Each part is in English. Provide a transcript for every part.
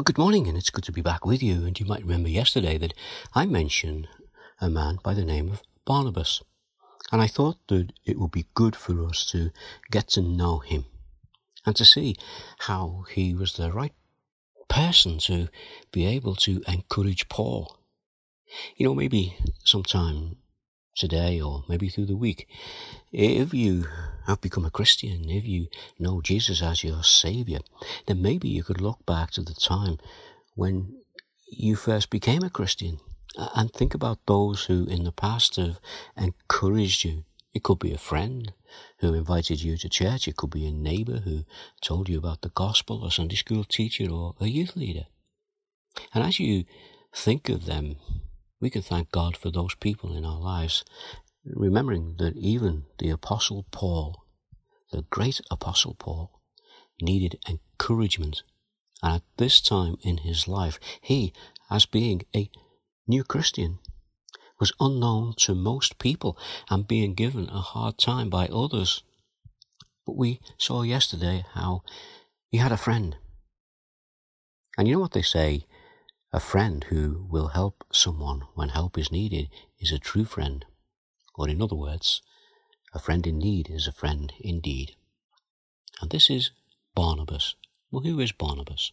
Well, good morning, and it's good to be back with you. And you might remember yesterday that I mentioned a man by the name of Barnabas. And I thought that it would be good for us to get to know him and to see how he was the right person to be able to encourage Paul. You know, maybe sometime today or maybe through the week, if you have become a Christian, if you know Jesus as your Savior, then maybe you could look back to the time when you first became a Christian and think about those who in the past have encouraged you. It could be a friend who invited you to church. It could be a neighbor who told you about the gospel, a Sunday school teacher, or a youth leader. And as you think of them, we can thank God for those people in our lives, remembering that even the Apostle Paul, the great Apostle Paul, needed encouragement. And at this time in his life, he, as being a new Christian, was unknown to most people and being given a hard time by others. But we saw yesterday how he had a friend. And you know what they say? A friend who will help someone when help is needed is a true friend. Or in other words, a friend in need is a friend indeed. And this is Barnabas. Well, who is Barnabas?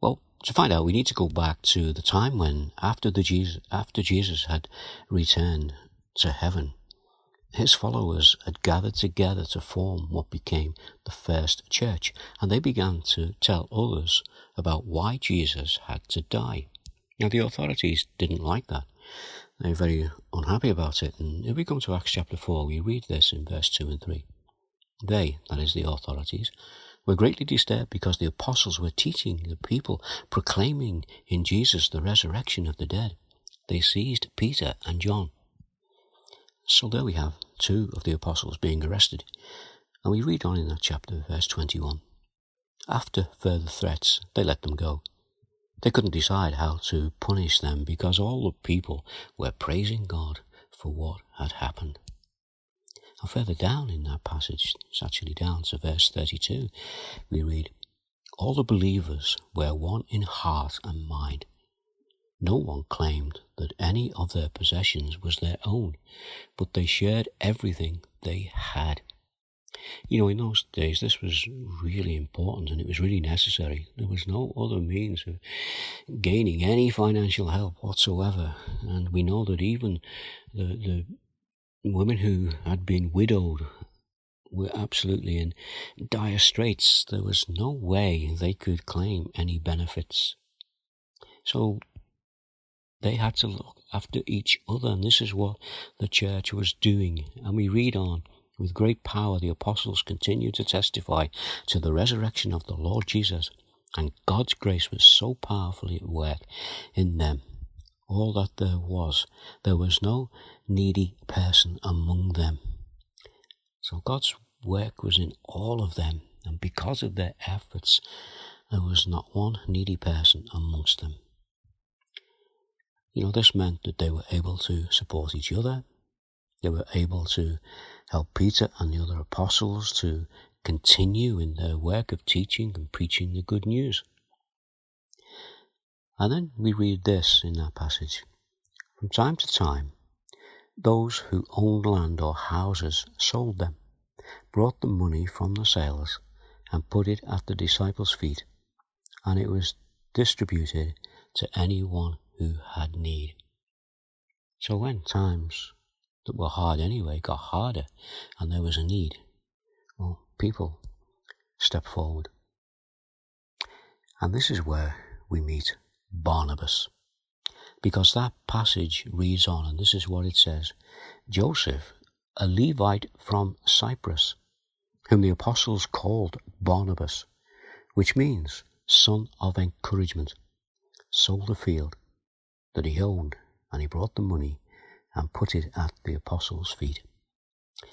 Well, to find out, we need to go back to the time when, after, the Jesus, after Jesus had returned to heaven, his followers had gathered together to form what became the first church, and they began to tell others about why Jesus had to die. Now, the authorities didn't like that. They were very unhappy about it, and if we come to Acts chapter 4, we read this in verse 2 and 3. They, that is the authorities, were greatly disturbed because the apostles were teaching the people, proclaiming in Jesus the resurrection of the dead. They seized Peter and John. So there we have two of the apostles being arrested. And we read on in that chapter, verse 21. After further threats, they let them go. They couldn't decide how to punish them because all the people were praising God for what had happened. And further down in that passage, it's actually down to verse 32, we read, All the believers were one in heart and mind. No one claimed that any of their possessions was their own, but they shared everything they had. You know, in those days, this was really important and it was really necessary. There was no other means of gaining any financial help whatsoever. And we know that even the, the women who had been widowed were absolutely in dire straits. There was no way they could claim any benefits. So they had to look after each other, and this is what the church was doing. And we read on with great power, the apostles continued to testify to the resurrection of the Lord Jesus, and God's grace was so powerfully at work in them all that there was. There was no needy person among them. So God's work was in all of them, and because of their efforts, there was not one needy person amongst them. You know, this meant that they were able to support each other. They were able to help Peter and the other apostles to continue in their work of teaching and preaching the good news. And then we read this in that passage. From time to time, those who owned land or houses sold them, brought the money from the sales, and put it at the disciples' feet, and it was distributed to anyone who had need. So when times that were hard anyway got harder and there was a need, well, people stepped forward. And this is where we meet Barnabas. Because that passage reads on, and this is what it says Joseph, a Levite from Cyprus, whom the apostles called Barnabas, which means son of encouragement, sold a field that he owned, and he brought the money and put it at the apostles' feet.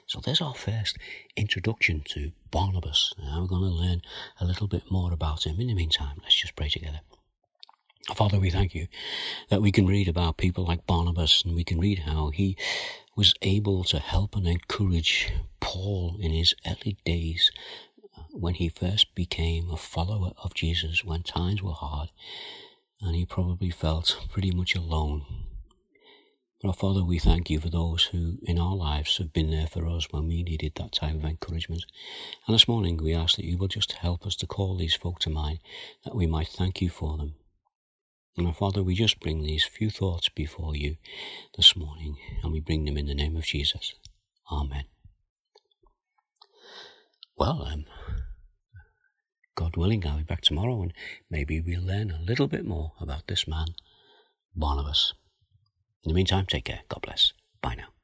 So there's our first introduction to Barnabas. Now we're going to learn a little bit more about him. In the meantime, let's just pray together. Father, we thank you that we can read about people like Barnabas and we can read how he was able to help and encourage Paul in his early days uh, when he first became a follower of Jesus, when times were hard, and he probably felt pretty much alone. But our Father, we thank you for those who in our lives have been there for us when we needed that type of encouragement. And this morning we ask that you will just help us to call these folk to mind, that we might thank you for them. And our Father, we just bring these few thoughts before you this morning, and we bring them in the name of Jesus. Amen. Well, um, God willing, I'll be back tomorrow and maybe we'll learn a little bit more about this man, Barnabas. In the meantime, take care. God bless. Bye now.